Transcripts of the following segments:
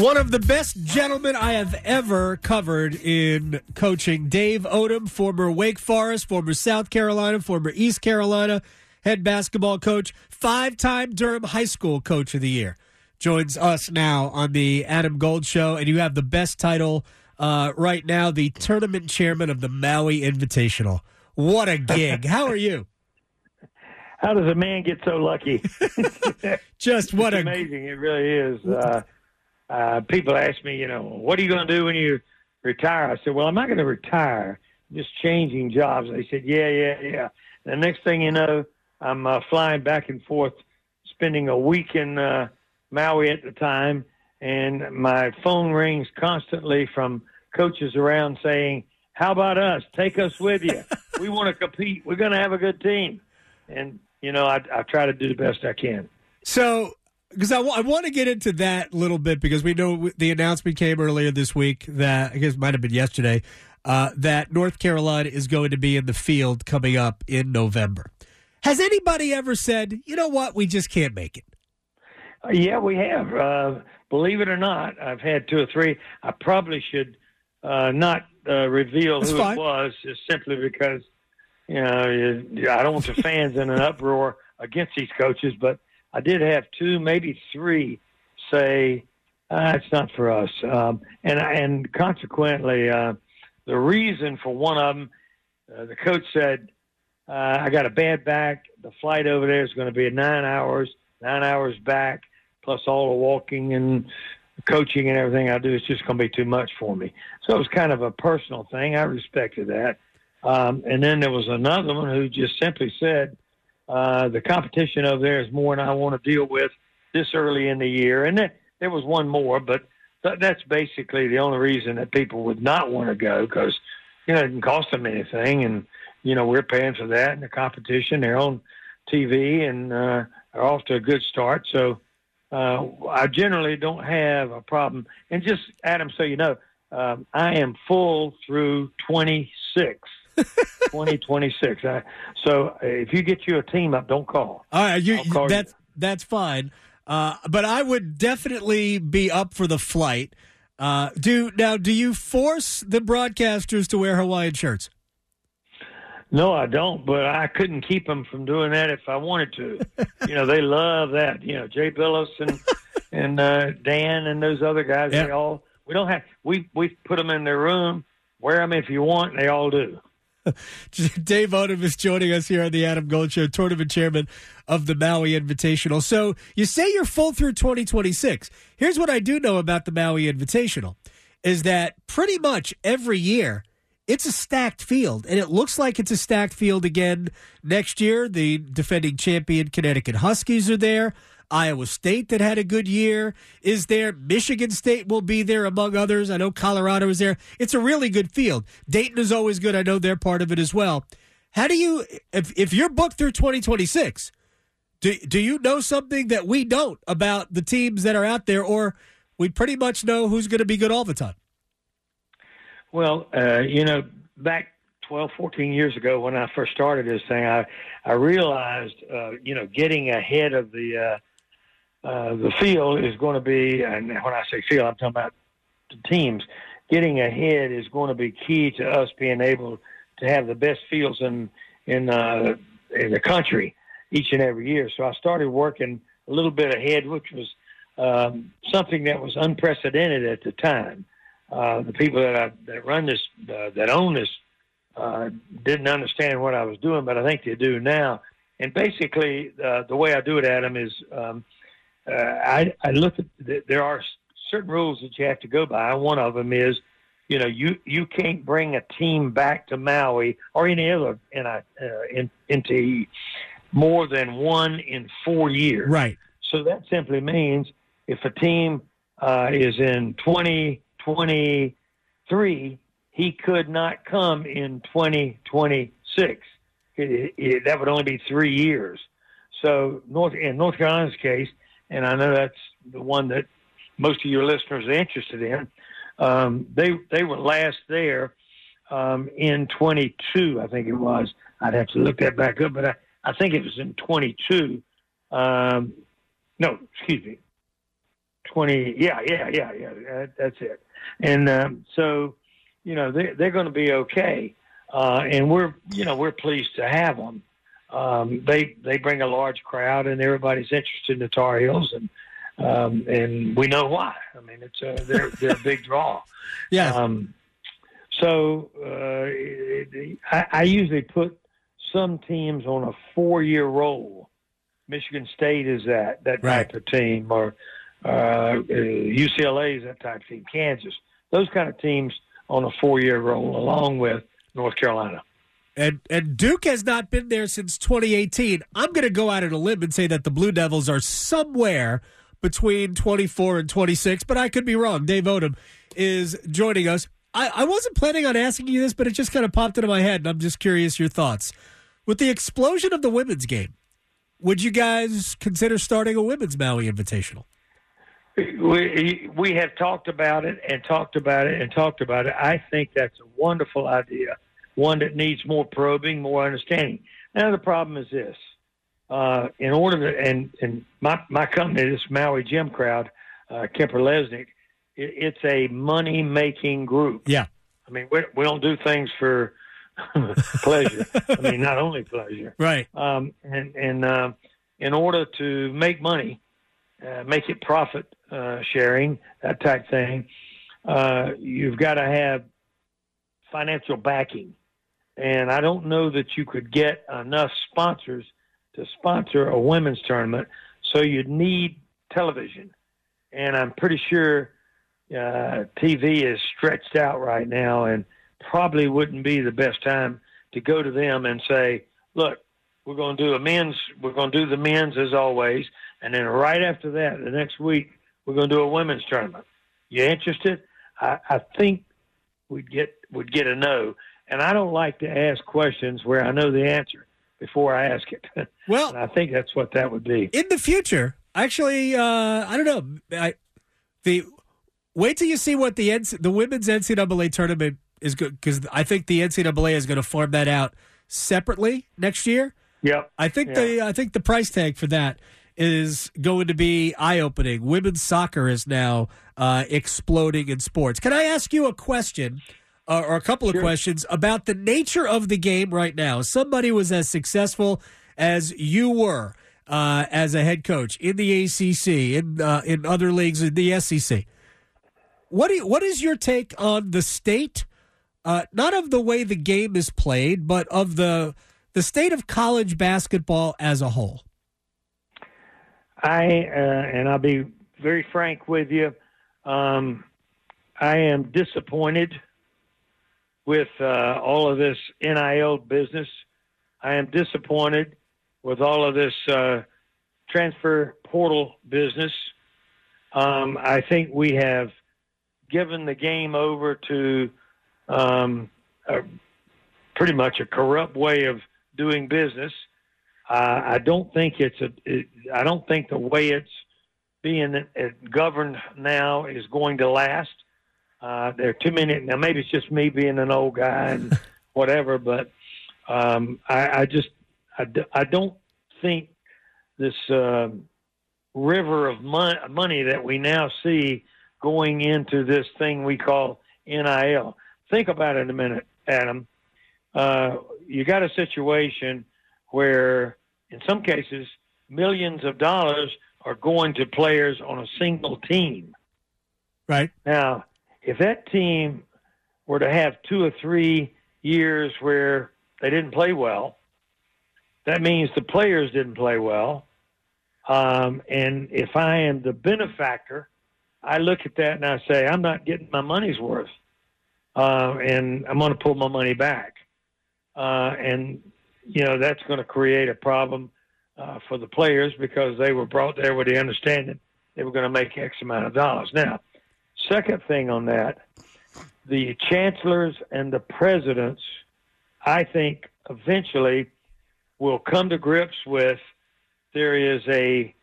One of the best gentlemen I have ever covered in coaching, Dave Odom, former Wake Forest, former South Carolina, former East Carolina head basketball coach, five time Durham High School Coach of the Year, joins us now on the Adam Gold Show. And you have the best title uh, right now, the tournament chairman of the Maui Invitational. What a gig. How are you? How does a man get so lucky? Just what it's a amazing! It really is. Uh, uh, people ask me, you know, what are you going to do when you retire? I said, well, I'm not going to retire. I'm just changing jobs. They said, yeah, yeah, yeah. The next thing you know, I'm uh, flying back and forth, spending a week in uh, Maui at the time, and my phone rings constantly from coaches around saying, "How about us? Take us with you. we want to compete. We're going to have a good team." And you know, I, I try to do the best I can. So, because I, w- I want to get into that a little bit because we know the announcement came earlier this week that I guess it might have been yesterday uh, that North Carolina is going to be in the field coming up in November. Has anybody ever said, you know what, we just can't make it? Uh, yeah, we have. Uh, believe it or not, I've had two or three. I probably should uh, not uh, reveal That's who fine. it was, just simply because you know you- I don't want the fans in an uproar against these coaches. But I did have two, maybe three, say ah, it's not for us, um, and and consequently, uh, the reason for one of them, uh, the coach said, uh, "I got a bad back. The flight over there is going to be nine hours, nine hours back, plus all the walking and coaching and everything I do. It's just going to be too much for me." So it was kind of a personal thing. I respected that. Um, and then there was another one who just simply said, uh, "The competition over there is more than I want to deal with this early in the year." And then there was one more, but th- that's basically the only reason that people would not want to go because you know it didn't cost them anything, and you know we're paying for that and the competition. They're on TV and uh, are off to a good start. So uh, I generally don't have a problem. And just Adam, so you know, um, I am full through 26. 2026. I, so if you get you a team up, don't call. All right, you, call that's that's fine. Uh, but I would definitely be up for the flight. Uh, do now? Do you force the broadcasters to wear Hawaiian shirts? No, I don't, but I couldn't keep them from doing that if I wanted to. you know, they love that. You know, Jay Bilas and and uh, Dan and those other guys. Yeah. They all we don't have we we put them in their room. Wear them if you want. They all do. Dave Odom is joining us here on the Adam Gold Show, tournament chairman of the Maui Invitational. So you say you're full through 2026. Here's what I do know about the Maui Invitational is that pretty much every year it's a stacked field, and it looks like it's a stacked field again next year. The defending champion Connecticut Huskies are there. Iowa State that had a good year is there. Michigan State will be there among others. I know Colorado is there. It's a really good field. Dayton is always good. I know they're part of it as well. How do you if if you're booked through 2026, do do you know something that we don't about the teams that are out there or we pretty much know who's going to be good all the time? Well, uh, you know, back 12, 14 years ago when I first started this thing, I, I realized, uh, you know, getting ahead of the, uh, uh, the field is going to be, and when I say field, I'm talking about the teams. Getting ahead is going to be key to us being able to have the best fields in in uh, in the country each and every year. So I started working a little bit ahead, which was um, something that was unprecedented at the time. Uh, the people that I, that run this, uh, that own this, uh, didn't understand what I was doing, but I think they do now. And basically, uh, the way I do it, Adam, is um, uh, I, I look at th- there are certain rules that you have to go by. One of them is, you know, you you can't bring a team back to Maui or any other in a uh, in, into more than one in four years. Right. So that simply means if a team uh, is in 2023, he could not come in 2026. It, it, that would only be three years. So North in North Carolina's case, and I know that's the one that most of your listeners are interested in. Um, they they were last there um, in 22, I think it was. I'd have to look that back up, but I, I think it was in 22. Um, no, excuse me, twenty. Yeah, yeah, yeah, yeah. That, that's it. And um, so, you know, they they're going to be okay, uh, and we're you know we're pleased to have them. Um, they they bring a large crowd, and everybody's interested in the Tar Heels, and um, and we know why. I mean, it's a, they're they're a big draw. Yeah. Um, so uh, it, I, I usually put some teams on a four-year roll. Michigan State is that that Right. type of team, or uh, UCLA is that type of team. Kansas, those kind of teams on a four-year roll, along with North Carolina. And and Duke has not been there since 2018. I'm going to go out on a limb and say that the Blue Devils are somewhere between 24 and 26, but I could be wrong. Dave Odom is joining us. I, I wasn't planning on asking you this, but it just kind of popped into my head, and I'm just curious your thoughts. With the explosion of the women's game, would you guys consider starting a women's Maui Invitational? We we have talked about it and talked about it and talked about it. I think that's a wonderful idea, one that needs more probing, more understanding. Now the problem is this: uh, in order to and and my my company, this Maui Gym Crowd, uh, KemperLesnik, it, it's a money making group. Yeah. I mean, we we don't do things for pleasure. I mean, not only pleasure Right. um, and and uh, in order to make money, uh, make it profit uh, sharing, that type thing, uh, you've got to have financial backing. And I don't know that you could get enough sponsors to sponsor a women's tournament, so you'd need television. And I'm pretty sure uh, TV is stretched out right now, and probably wouldn't be the best time to go to them and say, "Look, we're going to do a men's. We're going to do the men's as always, and then right after that, the next week, we're going to do a women's tournament. You interested? I, I think we'd get would get a no, and I don't like to ask questions where I know the answer before I ask it. and Well, I think that's what that would be. in the future, actually, uh, I don't know. I, the wait till you see what the NC, the women's NCAA tournament is good because I think the NCAA is going to farm that out separately next year. Yep. I think the I think the price tag for that is going to be eye opening. Women's soccer is now uh, exploding in sports. Can I ask you a question? Uh, or a couple of Sure. questions about the nature of the game right now. Somebody was as successful as you were uh, as a head coach in the ACC, in uh, in other leagues, in the SEC. What do you, what is your take on the state, uh, not of the way the game is played, but of the the state of college basketball as a whole? I uh, and I'll be very frank with you. Um, I am disappointed with uh, all of this NIL business. I am disappointed with all of this uh, transfer portal business. Um, I think we have given the game over to um, a, pretty much a corrupt way of doing business. I don't think it's a. It, I don't think the way it's being uh, governed now is going to last. Uh, there are too many. Now, maybe it's just me being an old guy and whatever, but um, I, I just I, d- I don't think this uh, river of mon- money that we now see going into this thing we call NIL. Think about it a minute, Adam. Uh, you got a situation where, in some cases, millions of dollars are going to players on a single team. Right. Now, if that team were to have two or three years where they didn't play well, that means the players didn't play well. Um, and if I am the benefactor, I look at that and I say, I'm not getting my money's worth. Uh, and I'm going to pull my money back. Uh, and, you know, that's going to create a problem uh, for the players because they were brought there with the understanding they were going to make X amount of dollars. Now, second thing on that, the chancellors and the presidents, I think, eventually will come to grips with there is a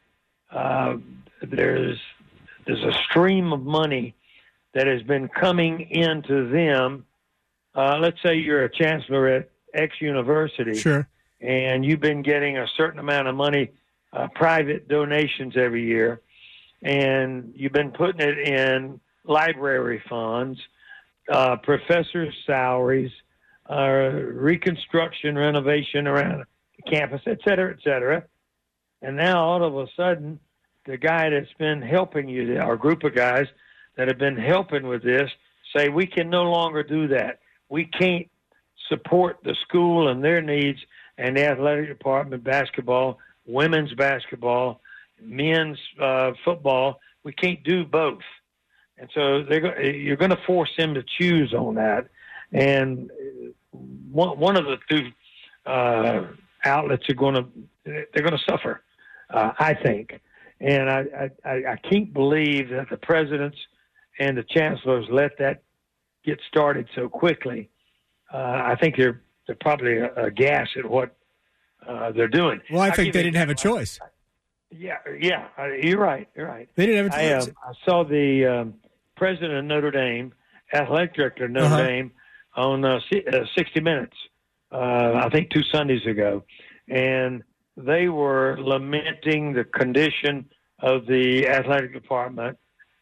uh, there's there's a stream of money that has been coming into them. Uh, let's say you're a chancellor at X university Sure. and you've been getting a certain amount of money, uh, private donations every year, and you've been putting it in library funds, uh, professors' salaries, uh, reconstruction, renovation around the campus, et cetera, et cetera. And now all of a sudden, the guy that's been helping you, our group of guys that have been helping with this, say we can no longer do that. We can't support the school and their needs and the athletic department, basketball, women's basketball, men's uh, football. We can't do both, and so they're you're going to force them to choose on that. And one one of the two uh, outlets are going to they're going to suffer, uh, I think. And I, I I can't believe that the presidents and the chancellors let that get started so quickly. Uh, I think they're they're probably aghast at what uh, they're doing. Well, I think they didn't have a choice. Yeah, yeah, uh, you're right. You're right. They didn't have a choice. I, um, I saw the um, president of Notre Dame, athletic director of Notre uh-huh. Dame, on uh, 60 Minutes. Uh, I think two Sundays ago, and they were lamenting the condition of the athletic department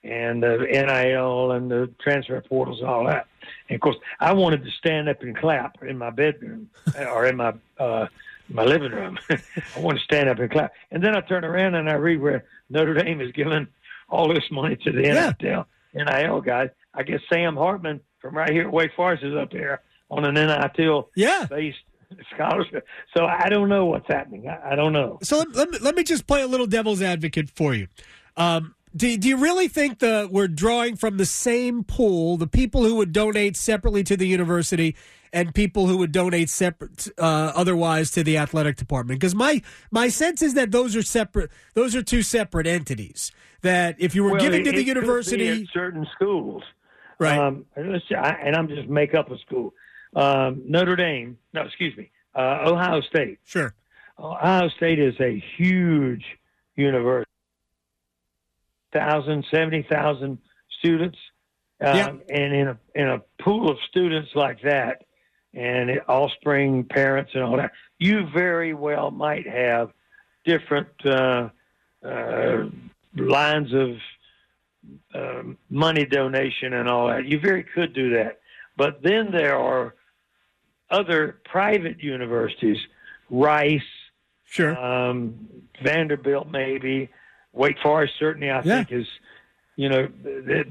and the NIL and the transfer portals and all that. And of course, I wanted to stand up and clap in my bedroom or in my uh, my living room. I want to stand up and clap. And then I turn around and I read where Notre Dame is giving all this money to the yeah. NIL, NIL guys. I guess Sam Hartman from right here at Wake Forest is up there on an NIL yeah. based scholarship. So I don't know what's happening. I, I don't know. So let, let, me, let me just play a little devil's advocate for you. Um, do, do you really think that we're drawing from the same pool the people who would donate separately to the university and people who would donate separate uh, otherwise to the athletic department? Because my my sense is that those are separate those are two separate entities. That if you were well, giving to the university certain schools. Right. Um, and, and i'm just make up a school. Um, notre dame no excuse me uh, ohio state. Sure. Ohio state is a huge university thousand seventy thousand students um, yeah. and in a in a pool of students like that and offspring parents and all that, you very well might have different uh, uh, lines of uh, money donation and all that. You very could do that. But then there are other private universities, Rice, sure, um, Vanderbilt, maybe Wake Forest. Certainly, I yeah. think is you know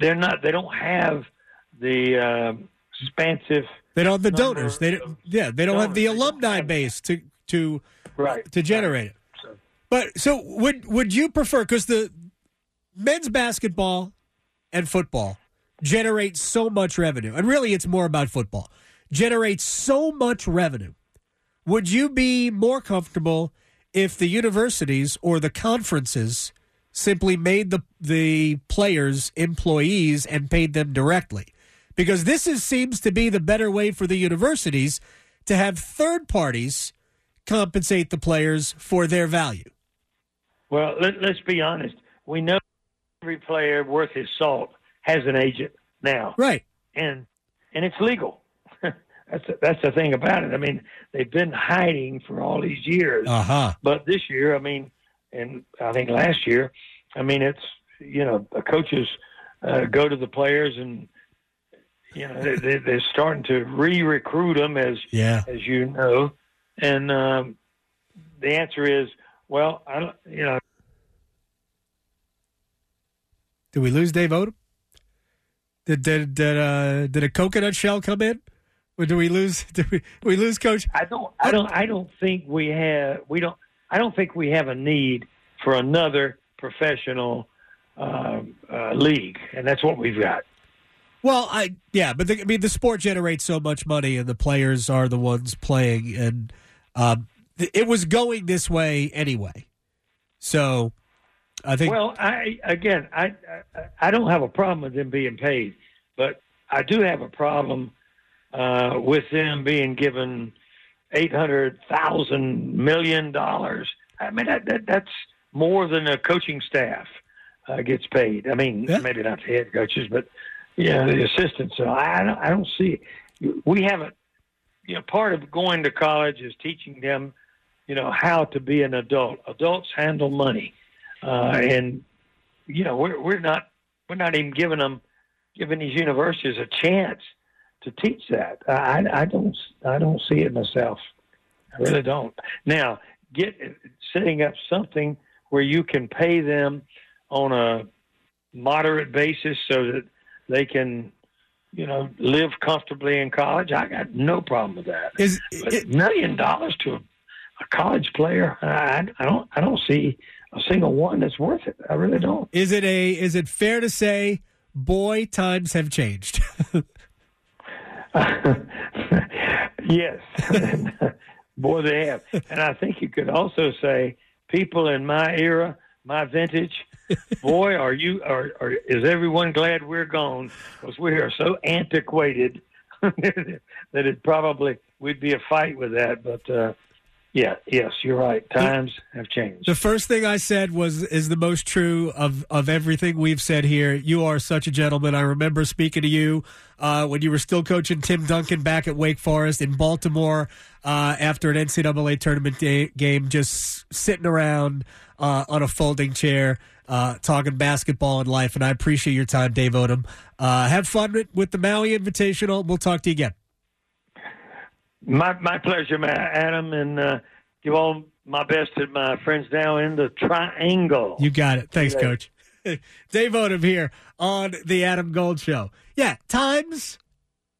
they're not they don't have the uh, expansive they don't have the donors. They yeah, they don't donors. have the alumni base to to right to generate it. So. But so would would you prefer because the men's basketball and football generate so much revenue, and really it's more about football generates so much revenue. Would you be more comfortable if the universities or the conferences simply made the the players employees and paid them directly? because this is, seems to be the better way for the universities to have third parties compensate the players for their value. Well, let, us be honest. We know every player worth his salt has an agent now, right? And and it's legal. that's that's the thing about it. I mean, they've been hiding for all these years, uh-huh. but this year, I mean, and I think last year, I mean, it's you know, the coaches uh, go to the players and you know, they, they're starting to re-recruit them, as yeah. as you know, and um, the answer is, well, I don't, you know. Did we lose Dave Odom? Did did did, uh, did a coconut shell come in? Or do we lose? Did we, we lose Coach? I don't. I don't. I don't think we have. We don't. I don't think we have a need for another professional uh, uh, league, and that's what we've got. Well, I yeah, but the, I mean the sport generates so much money, and the players are the ones playing, and um, it was going this way anyway. So, I think. Well, I again, I, I, I don't have a problem with them being paid, but I do have a problem uh, with them being given eight hundred thousand million dollars. I mean, that, that that's more than a coaching staff uh, gets paid. I mean, yeah. maybe not the head coaches, but yeah, the assistants. So I don't, I don't see. We haven't. You know, part of going to college is teaching them, you know, how to be an adult. Adults handle money, uh, and you know, we're we're not we're not even giving them giving these universities a chance to teach that. I I don't I don't see it myself. I really don't. Now, get setting up something where you can pay them on a moderate basis so that they can you know, live comfortably in college. I got no problem with that. Is it, million dollars to a, a college player? I, I don't. I don't see a single one that's worth it. I really don't. Is it a? Is it fair to say, boy, times have changed? yes, boy, they have. And I think you could also say, people in my era my vintage. Boy, are you are, are is everyone glad we're gone because we are so antiquated that it probably we'd be a fight with that. But uh, yeah, yes, you're right. Times have changed. The first thing I said was is the most true of of everything we've said here. You are such a gentleman. I remember speaking to you uh, when you were still coaching Tim Duncan back at Wake Forest in Baltimore uh, after an NCAA tournament day, game, just sitting around uh, on a folding chair. Uh, talking basketball and life, and I appreciate your time, Dave Odom. Uh, have fun with the Maui Invitational. We'll talk to you again. My my pleasure, Adam, and uh, give all my best to my friends now in the Triangle. You got it. Thanks, Coach. Dave Odom here on the Adam Gold Show. Yeah, times.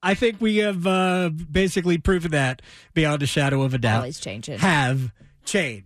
I think we have uh, basically proven that beyond a shadow of a doubt. Always changing. Have changed.